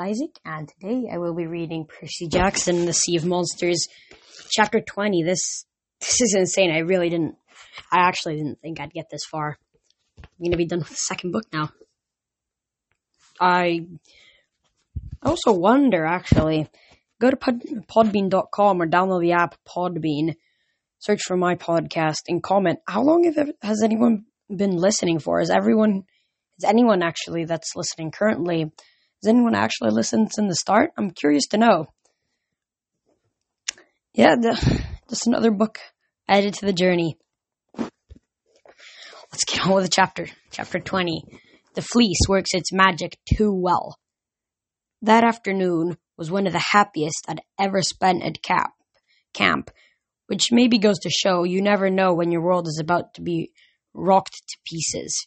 Isaac, and today I will be reading Percy Jackson, The Sea of Monsters, Chapter 20. This this is insane. I really didn't, I actually didn't think I'd get this far. I'm to be done with the second book now. I also wonder, actually, go to pod, podbean.com or download the app Podbean, search for my podcast, and comment. How long have, has anyone been listening for? Is everyone, is anyone actually that's listening currently? Has anyone actually listened since the start? I'm curious to know. Yeah, the, just another book added to the journey. Let's get on with the chapter. Chapter 20. The fleece works its magic too well. That afternoon was one of the happiest I'd ever spent at camp, camp, which maybe goes to show you never know when your world is about to be rocked to pieces.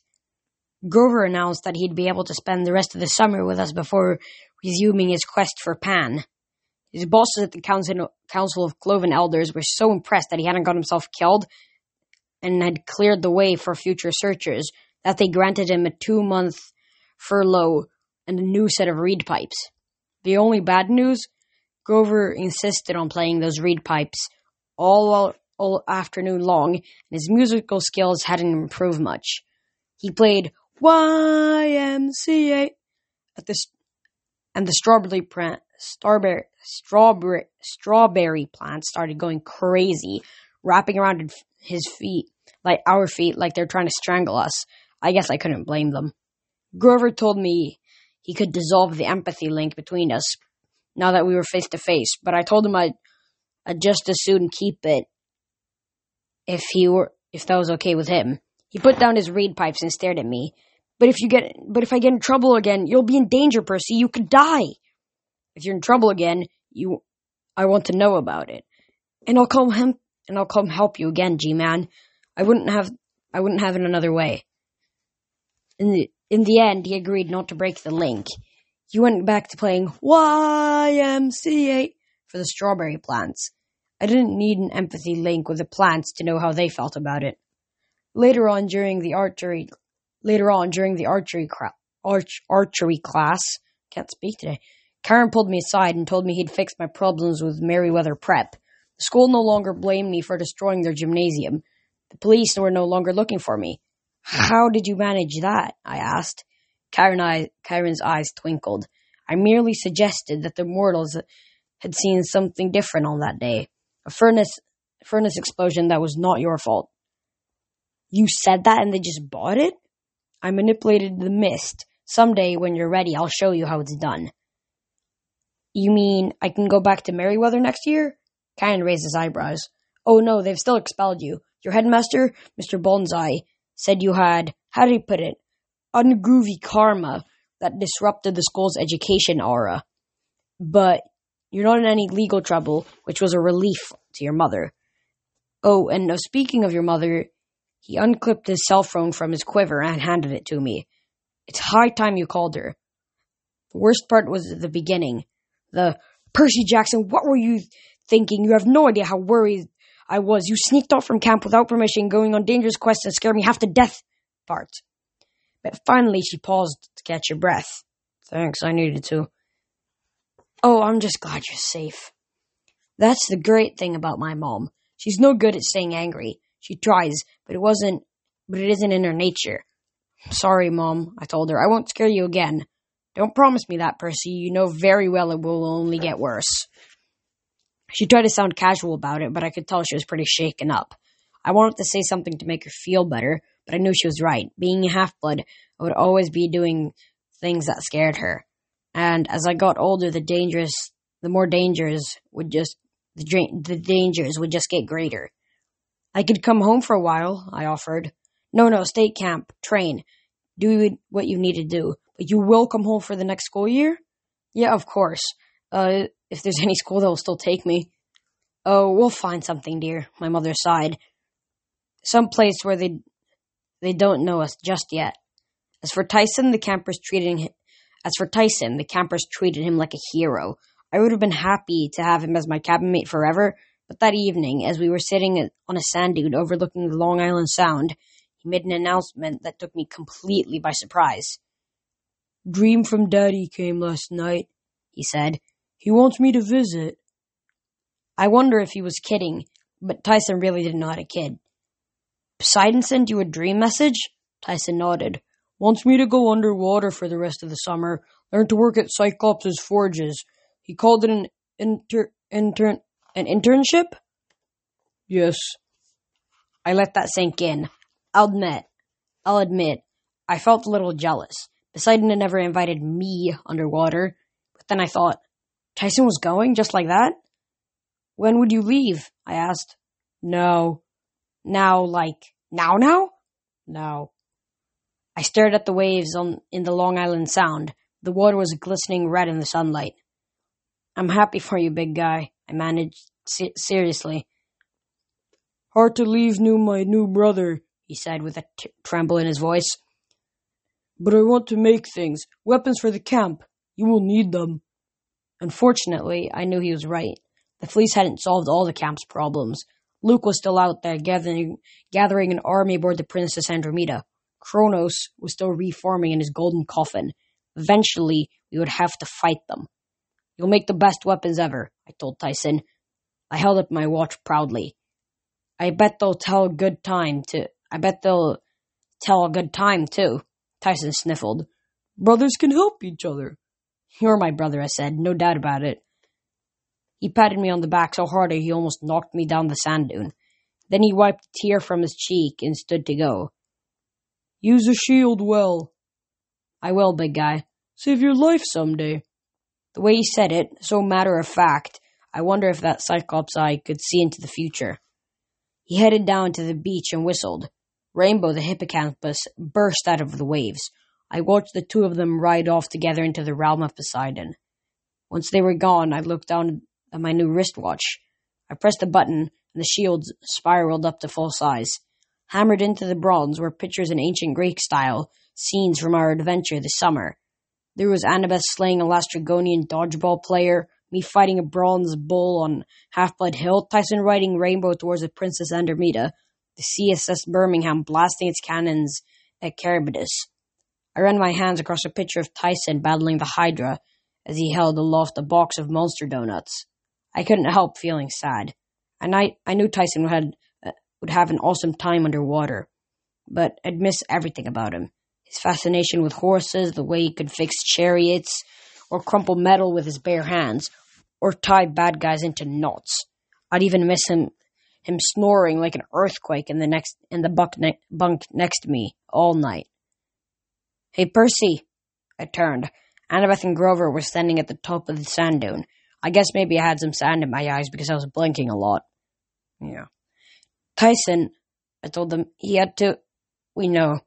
Grover announced that he'd be able to spend the rest of the summer with us before resuming his quest for Pan. His bosses at the Council, of Cloven Elders were so impressed that he hadn't got himself killed and had cleared the way for future searchers that they granted him a two month furlough and a new set of reed pipes. The only bad news Grover insisted on playing those reed pipes all, all afternoon long, and his musical skills hadn't improved much. He played YMCA at the and the strawberry plant, strawberry strawberry strawberry plant started going crazy, wrapping around his feet like our feet like they're trying to strangle us. I guess I couldn't blame them. Grover told me he could dissolve the empathy link between us now that we were face to face, but I told him I'd, I'd just as soon keep it if he were if that was okay with him. He put down his reed pipes and stared at me. But if you get but if I get in trouble again, you'll be in danger, Percy. You could die. If you're in trouble again, you I want to know about it. And I'll come him and I'll come help you again, G man. I wouldn't have I wouldn't have it another way. In the in the end he agreed not to break the link. He went back to playing YMCA for the strawberry plants. I didn't need an empathy link with the plants to know how they felt about it. Later on during the archery later on during the archery cra- arch- archery class, can't speak today. Chiron pulled me aside and told me he'd fixed my problems with Meriwether Prep. The school no longer blamed me for destroying their gymnasium. The police were no longer looking for me. How did you manage that? I asked. Chiron I, Chiron's eyes twinkled. I merely suggested that the mortals had seen something different on that day. A furnace, furnace explosion that was not your fault. You said that and they just bought it? I manipulated the mist. Someday, when you're ready, I'll show you how it's done. You mean I can go back to Meriwether next year? Chiron raised his eyebrows. Oh no, they've still expelled you. Your headmaster, Mr. Bonsai, said you had, how did he put it, ungroovy karma that disrupted the school's education aura. But you're not in any legal trouble, which was a relief to your mother. Oh, and speaking of your mother, he unclipped his cell phone from his quiver and handed it to me. It's high time you called her. The worst part was the beginning. The Percy Jackson, what were you thinking? You have no idea how worried I was. You sneaked off from camp without permission, going on dangerous quests and scared me half to death part. But finally she paused to catch her breath. Thanks, I needed to. Oh, I'm just glad you're safe. That's the great thing about my mom. She's no good at staying angry. She tries, but it wasn't, but it isn't in her nature. Sorry, Mom, I told her. I won't scare you again. Don't promise me that, Percy. You know very well it will only get worse. She tried to sound casual about it, but I could tell she was pretty shaken up. I wanted to say something to make her feel better, but I knew she was right. Being a half blood, I would always be doing things that scared her. And as I got older, the dangerous, the more dangers would just, the, the dangers would just get greater. I could come home for a while, I offered. No, no, state camp, train, do what you need to do. But you will come home for the next school year? Yeah, of course. Uh, if there's any school that will still take me. Oh, we'll find something, dear, my mother sighed. Some place where they they don't know us just yet. As for Tyson, the campers treated him, as for Tyson, the campers treated him like a hero. I would have been happy to have him as my cabin mate forever, but that evening, as we were sitting on a sand dune overlooking the Long Island Sound, he made an announcement that took me completely by surprise. Dream from Daddy came last night, he said. He wants me to visit. I wonder if he was kidding, but Tyson really didn't know how to kid. Poseidon sent you a dream message? Tyson nodded. Wants me to go underwater for the rest of the summer, learn to work at Cyclops' forges. He called it an inter, intern an internship? Yes. I let that sink in. I'll admit, I'll admit, I felt a little jealous. Poseidon had never invited me underwater, but then I thought, Tyson was going just like that? When would you leave? I asked. No. Now, like, now now? No. I stared at the waves on in the Long Island Sound. The water was glistening red in the sunlight. I'm happy for you, big guy. I managed se- seriously. Hard to leave new my new brother, he said with a t- tremble in his voice. But I want to make things, weapons for the camp. You will need them. Unfortunately, I knew he was right. The fleece hadn't solved all the camp's problems. Luke was still out there gathering, gathering an army aboard the Princess Andromeda. Kronos was still reforming in his golden coffin. Eventually, we would have to fight them. You'll make the best weapons ever, I told Tyson. I held up my watch proudly. I bet they'll tell a good time to. I bet they'll tell a good time too. Tyson sniffled. Brothers can help each other. You're my brother, I said, no doubt about it. He patted me on the back so hard he almost knocked me down the sand dune. Then he wiped a tear from his cheek and stood to go. Use a shield well. I will, big guy. Save your life someday. The way he said it, so matter of fact, I wonder if that Cyclops eye could see into the future. He headed down to the beach and whistled. Rainbow the hippocampus burst out of the waves. I watched the two of them ride off together into the realm of Poseidon. Once they were gone, I looked down at my new wristwatch. I pressed a button, and the shields spiraled up to full size. Hammered into the bronze were pictures in ancient Greek style, scenes from our adventure this summer. There was Annabeth slaying a Laistrygonian dodgeball player, me fighting a bronze bull on Half Blood Hill, Tyson riding Rainbow towards the Princess Andromeda, the CSS Birmingham blasting its cannons at Charybdis. I ran my hands across a picture of Tyson battling the Hydra as he held aloft a box of monster donuts. I couldn't help feeling sad. And I, I knew Tyson had uh, would have an awesome time underwater, but I'd miss everything about him. His fascination with horses, the way he could fix chariots, or crumple metal with his bare hands, or tie bad guys into knots. I'd even miss him him snoring like an earthquake in the next in the bunk, ne- bunk next to me all night. Hey Percy, I turned. Annabeth and Grover were standing at the top of the sand dune. I guess maybe I had some sand in my eyes because I was blinking a lot. Yeah. Tyson, I told them he had to. We know.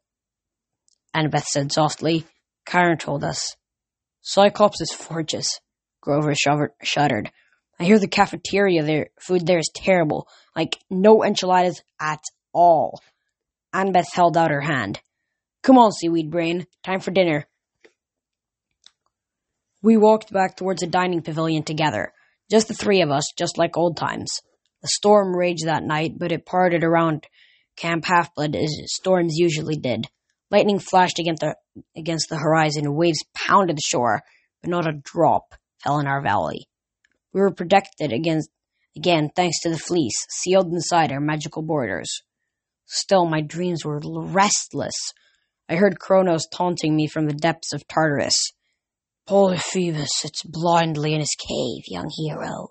Annabeth said softly. Chiron told us. Cyclops' forges. Grover shuddered. I hear the cafeteria there, food there is terrible. Like, no enchiladas at all. Annabeth held out her hand. Come on, seaweed brain. Time for dinner. We walked back towards the dining pavilion together. Just the three of us, just like old times. The storm raged that night, but it parted around Camp Half-Blood as storms usually did. Lightning flashed against the, against the horizon, waves pounded the shore, but not a drop fell in our valley. We were protected against, again thanks to the fleece, sealed inside our magical borders. Still, my dreams were restless. I heard Kronos taunting me from the depths of Tartarus. Polyphemus sits blindly in his cave, young hero.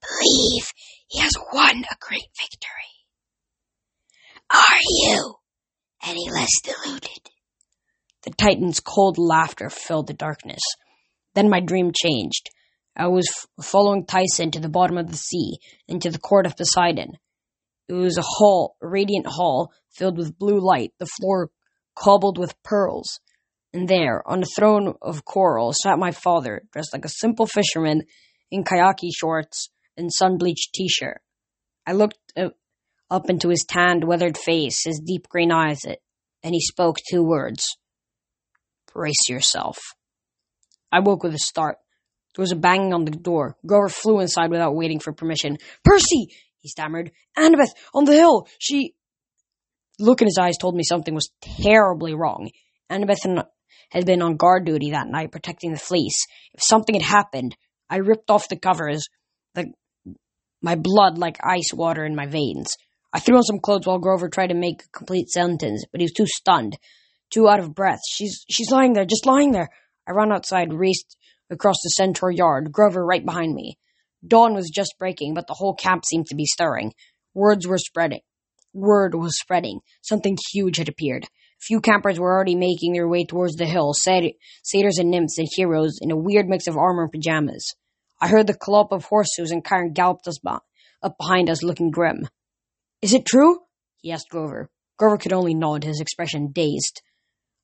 Believe he has won a great victory. Are you any less deluded? The Titan's cold laughter filled the darkness. Then my dream changed. I was f- following Tyson to the bottom of the sea, into the court of Poseidon. It was a hall, a radiant hall, filled with blue light, the floor cobbled with pearls. And there, on a throne of coral, sat my father, dressed like a simple fisherman in kayaki shorts and sun-bleached t-shirt. I looked uh, up into his tanned, weathered face, his deep green eyes, and he spoke two words. Brace yourself. I woke with a start. There was a banging on the door. Grover flew inside without waiting for permission. Percy! he stammered. Annabeth, on the hill! She... The look in his eyes told me something was terribly wrong. Annabeth had been on guard duty that night protecting the fleece. If something had happened, I ripped off the covers, the, my blood like ice water in my veins. I threw on some clothes while Grover tried to make a complete sentence, but he was too stunned, too out of breath. She's she's lying there, just lying there. I ran outside, raced across the central yard, Grover right behind me. Dawn was just breaking, but the whole camp seemed to be stirring. Words were spreading. Word was spreading. Something huge had appeared. Few campers were already making their way towards the hill, satyrs and nymphs and heroes in a weird mix of armor and pajamas. I heard the clop of horses and Chiron galloped us by, up behind us looking grim. Is it true? he asked Grover. Grover could only nod, his expression dazed.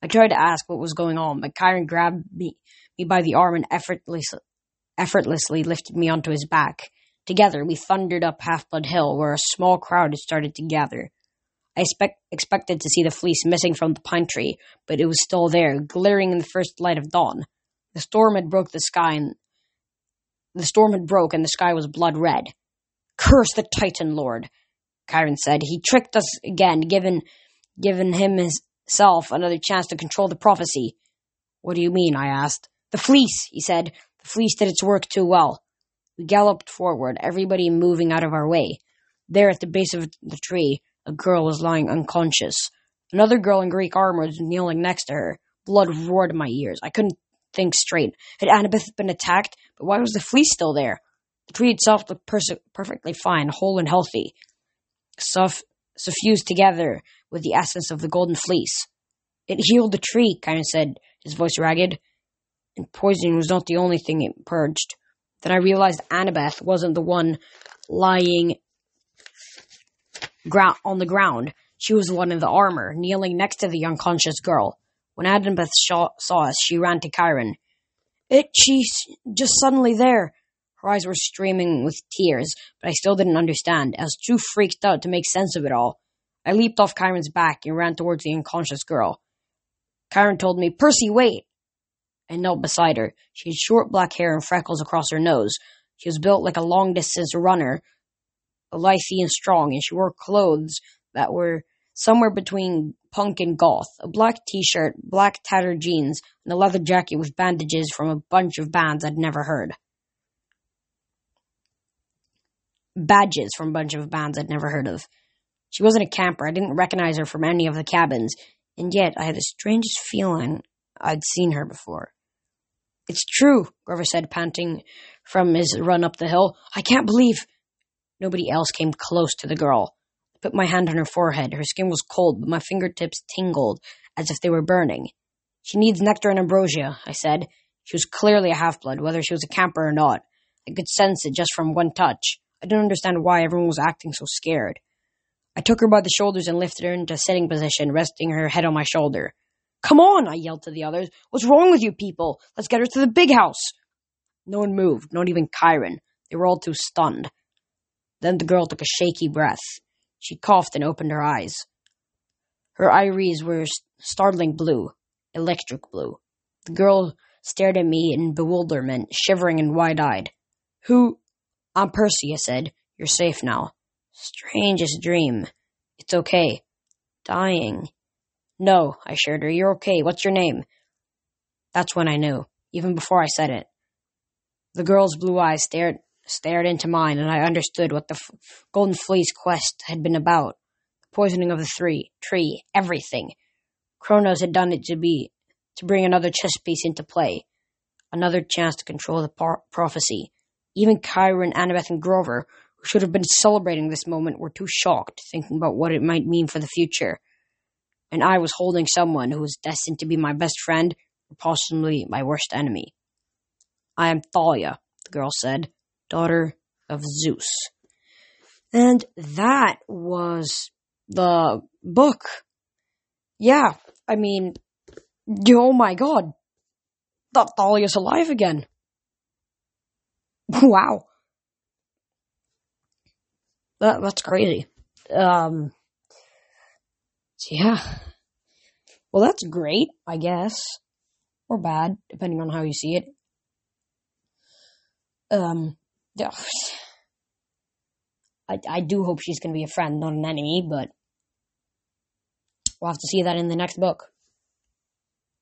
I tried to ask what was going on, but Chiron grabbed me, me by the arm and effortlessly, effortlessly lifted me onto his back. Together, we thundered up Half Blood Hill, where a small crowd had started to gather. I expect, expected to see the fleece missing from the pine tree, but it was still there, glittering in the first light of dawn. The storm had broke the sky, and the storm had broke, and the sky was blood red. Curse the Titan Lord, Chiron said. He tricked us again, given given him himself another chance to control the prophecy. What do you mean? I asked. The fleece, he said. The fleece did its work too well. We galloped forward, everybody moving out of our way. There at the base of the tree, a girl was lying unconscious. Another girl in Greek armor was kneeling next to her. Blood roared in my ears. I couldn't think straight. Had Annabeth been attacked? But why was the fleece still there? The tree itself looked pers- perfectly fine, whole and healthy, suff- suffused together with the essence of the golden fleece. It healed the tree, Chiron said, his voice ragged. And poison was not the only thing it purged. Then I realized Annabeth wasn't the one lying gra- on the ground. She was the one in the armor, kneeling next to the unconscious girl. When Annabeth saw us, she ran to Chiron. It, she's just suddenly there. Her eyes were streaming with tears, but I still didn't understand. I was too freaked out to make sense of it all. I leaped off Chiron's back and ran towards the unconscious girl. Chiron told me, Percy, wait! I knelt beside her. She had short black hair and freckles across her nose. She was built like a long distance runner, lithe and strong, and she wore clothes that were somewhere between punk and goth. A black t shirt, black tattered jeans, and a leather jacket with bandages from a bunch of bands I'd never heard. Badges from a bunch of bands I'd never heard of. She wasn't a camper. I didn't recognize her from any of the cabins, and yet I had the strangest feeling I'd seen her before. It's true, Grover said, panting from his run up the hill. I can't believe. Nobody else came close to the girl. I put my hand on her forehead. Her skin was cold, but my fingertips tingled as if they were burning. She needs nectar and ambrosia, I said. She was clearly a half blood, whether she was a camper or not. I could sense it just from one touch. I didn't understand why everyone was acting so scared. I took her by the shoulders and lifted her into a sitting position, resting her head on my shoulder. Come on, I yelled to the others. What's wrong with you people? Let's get her to the big house. No one moved, not even Chiron. They were all too stunned. Then the girl took a shaky breath. She coughed and opened her eyes. Her iris were startling blue, electric blue. The girl stared at me in bewilderment, shivering and wide eyed. Who? I'm Percy, I said. You're safe now. Strangest dream. It's okay. Dying. No, I assured her. You're okay. What's your name? That's when I knew, even before I said it. The girl's blue eyes stared stared into mine, and I understood what the f- Golden Fleece quest had been about. The poisoning of the three, tree, everything. Kronos had done it to be to bring another chess piece into play, another chance to control the par- prophecy. Even Chiron, Annabeth, and Grover, who should have been celebrating this moment, were too shocked, thinking about what it might mean for the future and I was holding someone who was destined to be my best friend or possibly my worst enemy. I am Thalia, the girl said, daughter of Zeus. And that was the book. Yeah, I mean, oh my god, that Thalia's alive again. Wow. That, that's crazy. Um, yeah. Well, that's great, I guess. Or bad, depending on how you see it. Um. I, I do hope she's going to be a friend, not an enemy, but we'll have to see that in the next book.